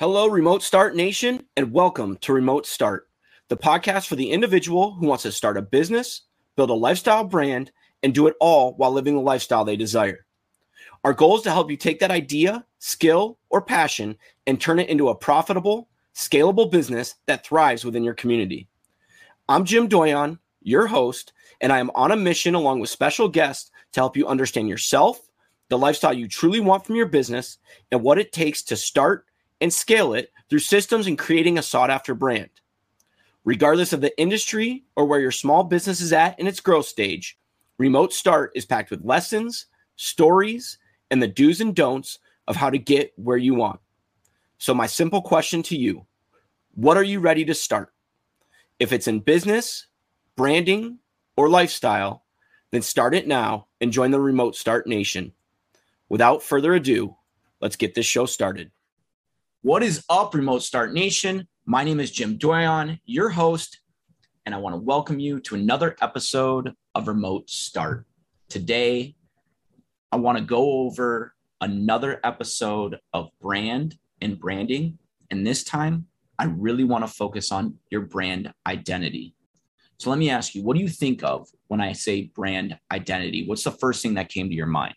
Hello, Remote Start Nation, and welcome to Remote Start, the podcast for the individual who wants to start a business, build a lifestyle brand, and do it all while living the lifestyle they desire. Our goal is to help you take that idea, skill, or passion and turn it into a profitable, scalable business that thrives within your community. I'm Jim Doyon, your host, and I am on a mission along with special guests to help you understand yourself, the lifestyle you truly want from your business, and what it takes to start and scale it through systems and creating a sought after brand. Regardless of the industry or where your small business is at in its growth stage, Remote Start is packed with lessons, stories, and the do's and don'ts of how to get where you want. So, my simple question to you what are you ready to start? If it's in business, branding, or lifestyle, then start it now and join the Remote Start Nation. Without further ado, let's get this show started. What is up, Remote Start Nation? My name is Jim Doyon, your host, and I want to welcome you to another episode of Remote Start. Today, I want to go over another episode of brand and branding. And this time, I really want to focus on your brand identity. So let me ask you, what do you think of when I say brand identity? What's the first thing that came to your mind?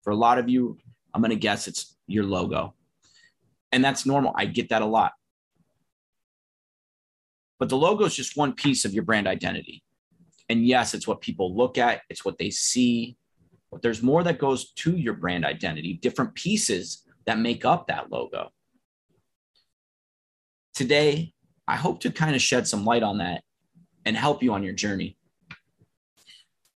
For a lot of you, I'm going to guess it's your logo. And that's normal. I get that a lot. But the logo is just one piece of your brand identity. And yes, it's what people look at, it's what they see. But there's more that goes to your brand identity, different pieces that make up that logo. Today, I hope to kind of shed some light on that and help you on your journey.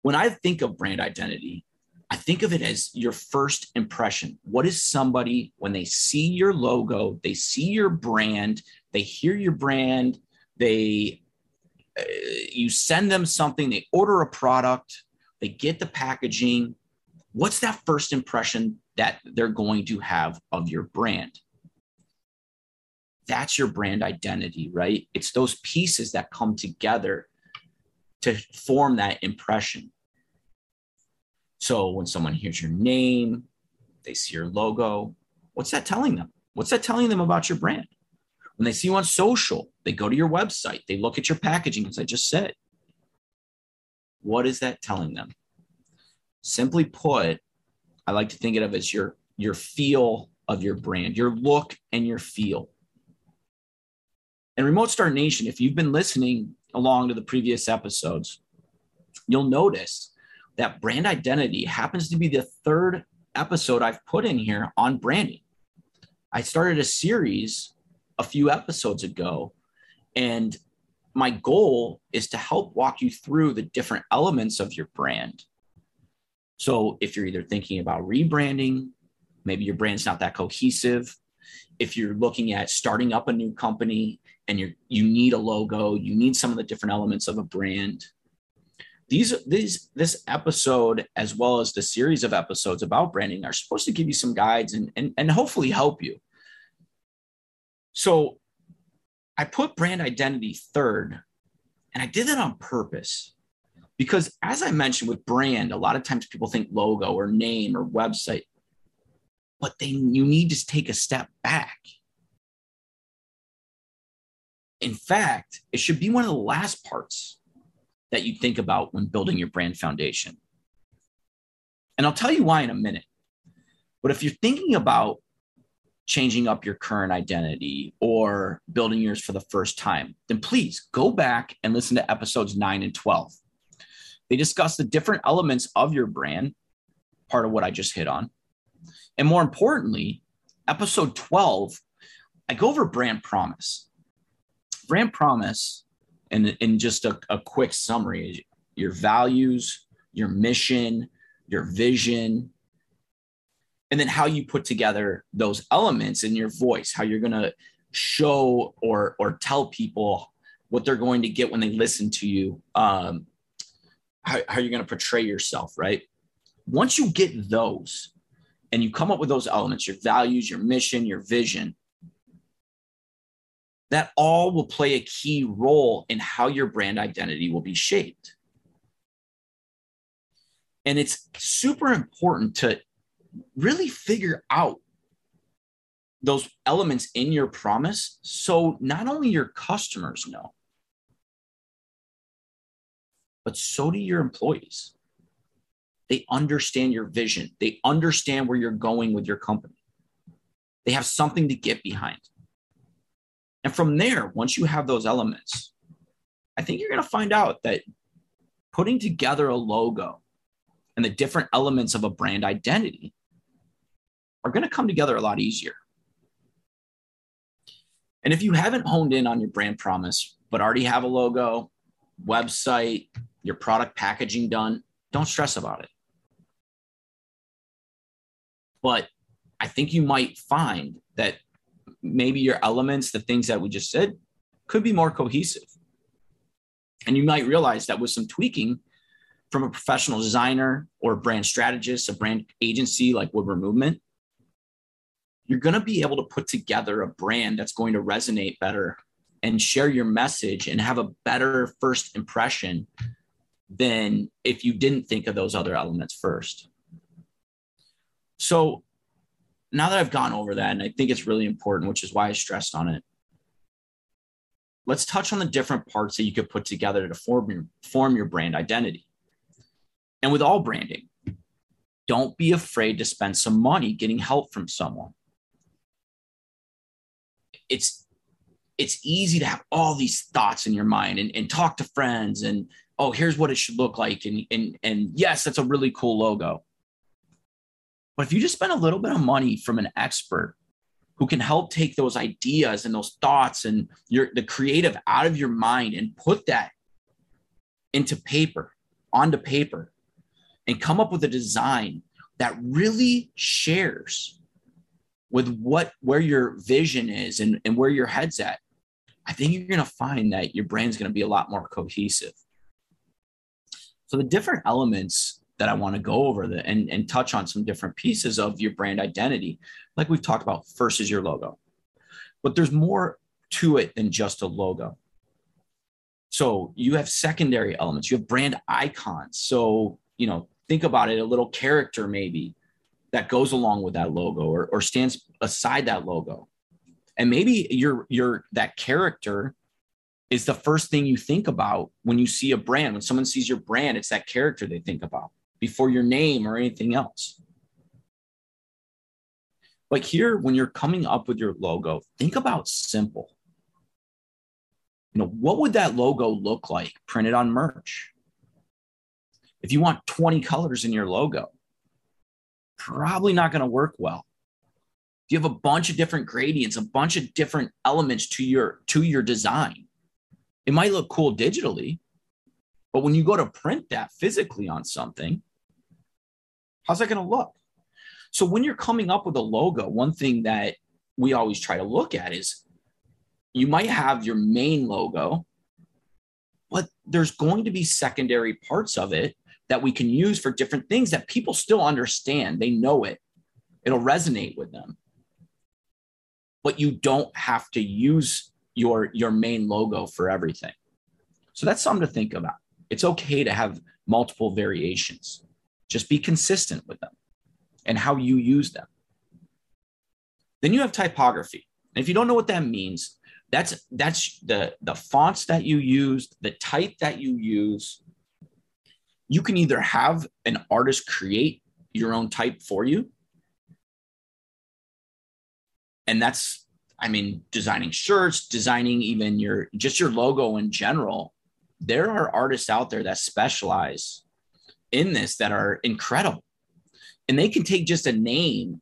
When I think of brand identity, I think of it as your first impression. What is somebody when they see your logo, they see your brand, they hear your brand, they uh, you send them something, they order a product, they get the packaging. What's that first impression that they're going to have of your brand? That's your brand identity, right? It's those pieces that come together to form that impression. So when someone hears your name, they see your logo, what's that telling them? What's that telling them about your brand? When they see you on social, they go to your website, they look at your packaging, as I just said. What is that telling them? Simply put, I like to think of it as your, your feel of your brand, your look and your feel. And Remote Start Nation, if you've been listening along to the previous episodes, you'll notice that brand identity happens to be the third episode I've put in here on branding. I started a series a few episodes ago, and my goal is to help walk you through the different elements of your brand. So, if you're either thinking about rebranding, maybe your brand's not that cohesive, if you're looking at starting up a new company and you you need a logo, you need some of the different elements of a brand, these these this episode as well as the series of episodes about branding are supposed to give you some guides and and, and hopefully help you. So i put brand identity third and i did that on purpose. Because as i mentioned with brand a lot of times people think logo or name or website but then you need to take a step back. In fact it should be one of the last parts that you think about when building your brand foundation. And I'll tell you why in a minute. But if you're thinking about changing up your current identity or building yours for the first time, then please go back and listen to episodes 9 and 12. They discuss the different elements of your brand, part of what I just hit on. And more importantly, episode 12, I go over brand promise. Brand promise and in just a, a quick summary your values your mission your vision and then how you put together those elements in your voice how you're going to show or or tell people what they're going to get when they listen to you um, how, how you're going to portray yourself right? Once you get those and you come up with those elements your values your mission your vision that all will play a key role in how your brand identity will be shaped. And it's super important to really figure out those elements in your promise so not only your customers know, but so do your employees. They understand your vision, they understand where you're going with your company. They have something to get behind. And from there, once you have those elements, I think you're going to find out that putting together a logo and the different elements of a brand identity are going to come together a lot easier. And if you haven't honed in on your brand promise, but already have a logo, website, your product packaging done, don't stress about it. But I think you might find that maybe your elements, the things that we just said, could be more cohesive. And you might realize that with some tweaking from a professional designer or a brand strategist, a brand agency like Woodward Movement, you're going to be able to put together a brand that's going to resonate better and share your message and have a better first impression than if you didn't think of those other elements first. So now that I've gone over that, and I think it's really important, which is why I stressed on it, let's touch on the different parts that you could put together to form your, form your brand identity. And with all branding, don't be afraid to spend some money getting help from someone. It's it's easy to have all these thoughts in your mind and, and talk to friends and oh here's what it should look like. And and and yes that's a really cool logo but if you just spend a little bit of money from an expert who can help take those ideas and those thoughts and your the creative out of your mind and put that into paper onto paper and come up with a design that really shares with what where your vision is and, and where your head's at, I think you're going to find that your brain's going to be a lot more cohesive. So the different elements that I want to go over the, and, and touch on some different pieces of your brand identity, like we've talked about, first is your logo. But there's more to it than just a logo. So you have secondary elements, you have brand icons. So, you know, think about it, a little character maybe that goes along with that logo or, or stands aside that logo and maybe your your that character is the first thing you think about when you see a brand when someone sees your brand it's that character they think about before your name or anything else. But here when you're coming up with your logo think about simple. You know what would that logo look like printed on merch? If you want 20 colors in your logo probably not going to work well. If you have a bunch of different gradients, a bunch of different elements to your to your design, it might look cool digitally, but when you go to print that physically on something, how's that going to look? So when you're coming up with a logo, one thing that we always try to look at is you might have your main logo, but there's going to be secondary parts of it that we can use for different things that people still understand. They know it, it'll resonate with them. But you don't have to use your, your main logo for everything. So that's something to think about. It's okay to have multiple variations, just be consistent with them and how you use them. Then you have typography. And if you don't know what that means, that's that's the the fonts that you use, the type that you use, you can either have an artist create your own type for you. And that's, I mean, designing shirts, designing even your just your logo in general. There are artists out there that specialize in this that are incredible. And they can take just a name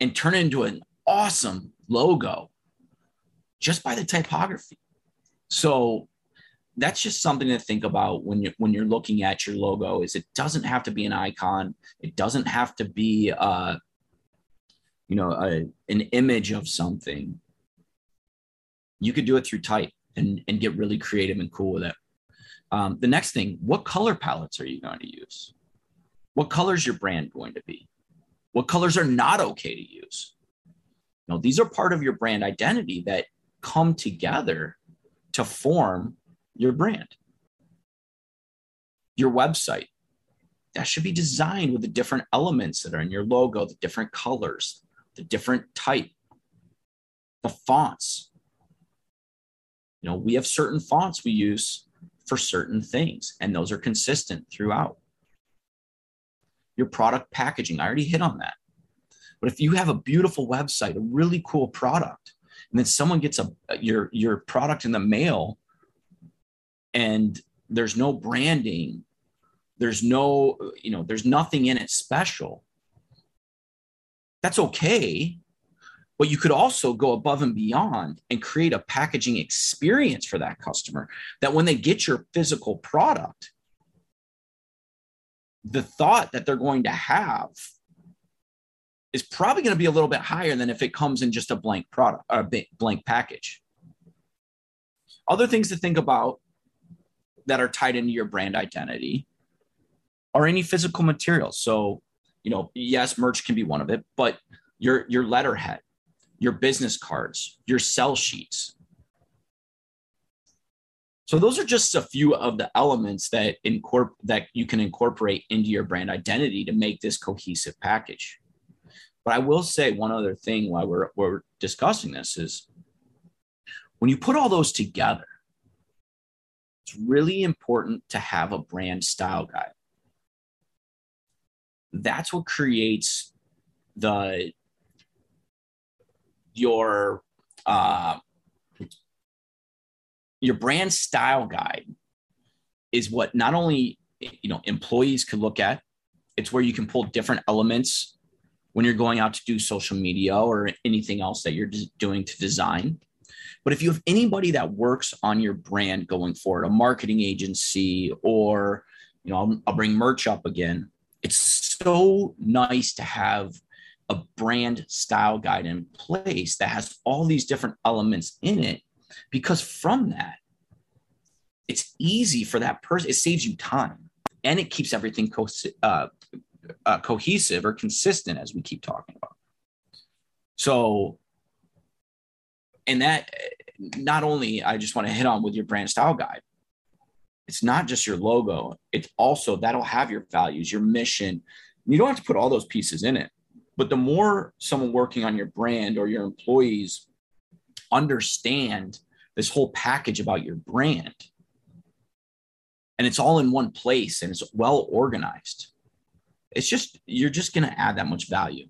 and turn it into an awesome logo just by the typography. So that's just something to think about when you when you're looking at your logo is it doesn't have to be an icon it doesn't have to be uh you know a, an image of something you could do it through type and and get really creative and cool with it um, the next thing what color palettes are you going to use what colors your brand going to be what colors are not okay to use you know these are part of your brand identity that come together to form your brand. Your website, that should be designed with the different elements that are in your logo, the different colors, the different type. The fonts. You know, we have certain fonts we use for certain things, and those are consistent throughout. Your product packaging, I already hit on that. But if you have a beautiful website, a really cool product, and then someone gets a your your product in the mail and there's no branding, there's no, you know, there's nothing in it special. That's okay. But you could also go above and beyond and create a packaging experience for that customer that when they get your physical product, the thought that they're going to have is probably going to be a little bit higher than if it comes in just a blank product or a blank package. Other things to think about that are tied into your brand identity are any physical materials. So, you know, yes, merch can be one of it, but your your letterhead, your business cards, your sell sheets. So those are just a few of the elements that incorp- that you can incorporate into your brand identity to make this cohesive package. But I will say one other thing while we're, we're discussing this is when you put all those together, it's really important to have a brand style guide. That's what creates the your uh, your brand style guide is what not only you know employees could look at it's where you can pull different elements when you're going out to do social media or anything else that you're doing to design but if you have anybody that works on your brand going forward, a marketing agency, or you know, I'll, I'll bring merch up again. It's so nice to have a brand style guide in place that has all these different elements in it, because from that, it's easy for that person. It saves you time, and it keeps everything co- uh, uh, cohesive or consistent, as we keep talking about. So and that not only I just want to hit on with your brand style guide, it's not just your logo, it's also that'll have your values, your mission. You don't have to put all those pieces in it. But the more someone working on your brand or your employees understand this whole package about your brand, and it's all in one place and it's well organized, it's just, you're just going to add that much value.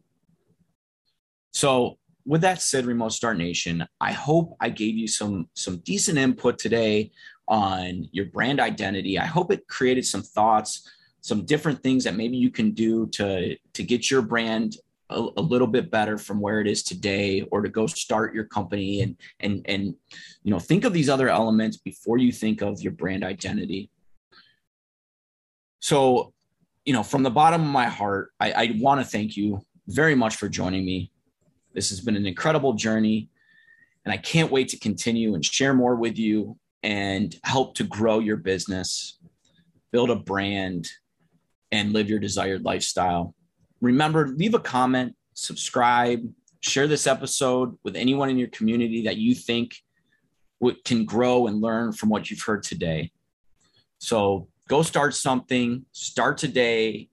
So with that said, Remote Start Nation, I hope I gave you some some decent input today on your brand identity. I hope it created some thoughts, some different things that maybe you can do to to get your brand a, a, little bit better from where it is today or to go start your company and and and you know think of these other elements before you think of your brand identity so you know from the bottom of my heart i, I want to thank you very much for joining me this has been an incredible journey, and I can't wait to continue and share more with you and help to grow your business, build a brand, and live your desired lifestyle. Remember, leave a comment, subscribe, share this episode with anyone in your community that you think can grow and learn from what you've heard today. So go start something, start today,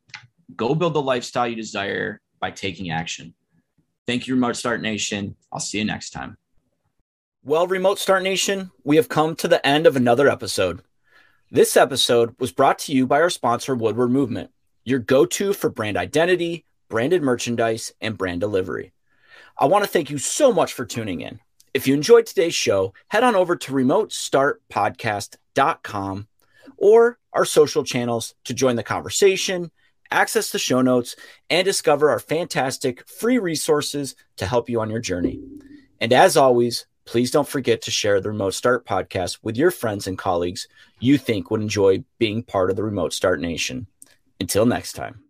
go build the lifestyle you desire by taking action. Thank you, Remote Start Nation. I'll see you next time. Well, Remote Start Nation, we have come to the end of another episode. This episode was brought to you by our sponsor, Woodward Movement, your go to for brand identity, branded merchandise, and brand delivery. I want to thank you so much for tuning in. If you enjoyed today's show, head on over to remotestartpodcast.com or our social channels to join the conversation access the show notes, and discover our fantastic free resources to help you on your journey. And as always, please don't forget to share the Remote Start podcast with your friends and colleagues you think would enjoy being part of the Remote Start Nation. Until next time.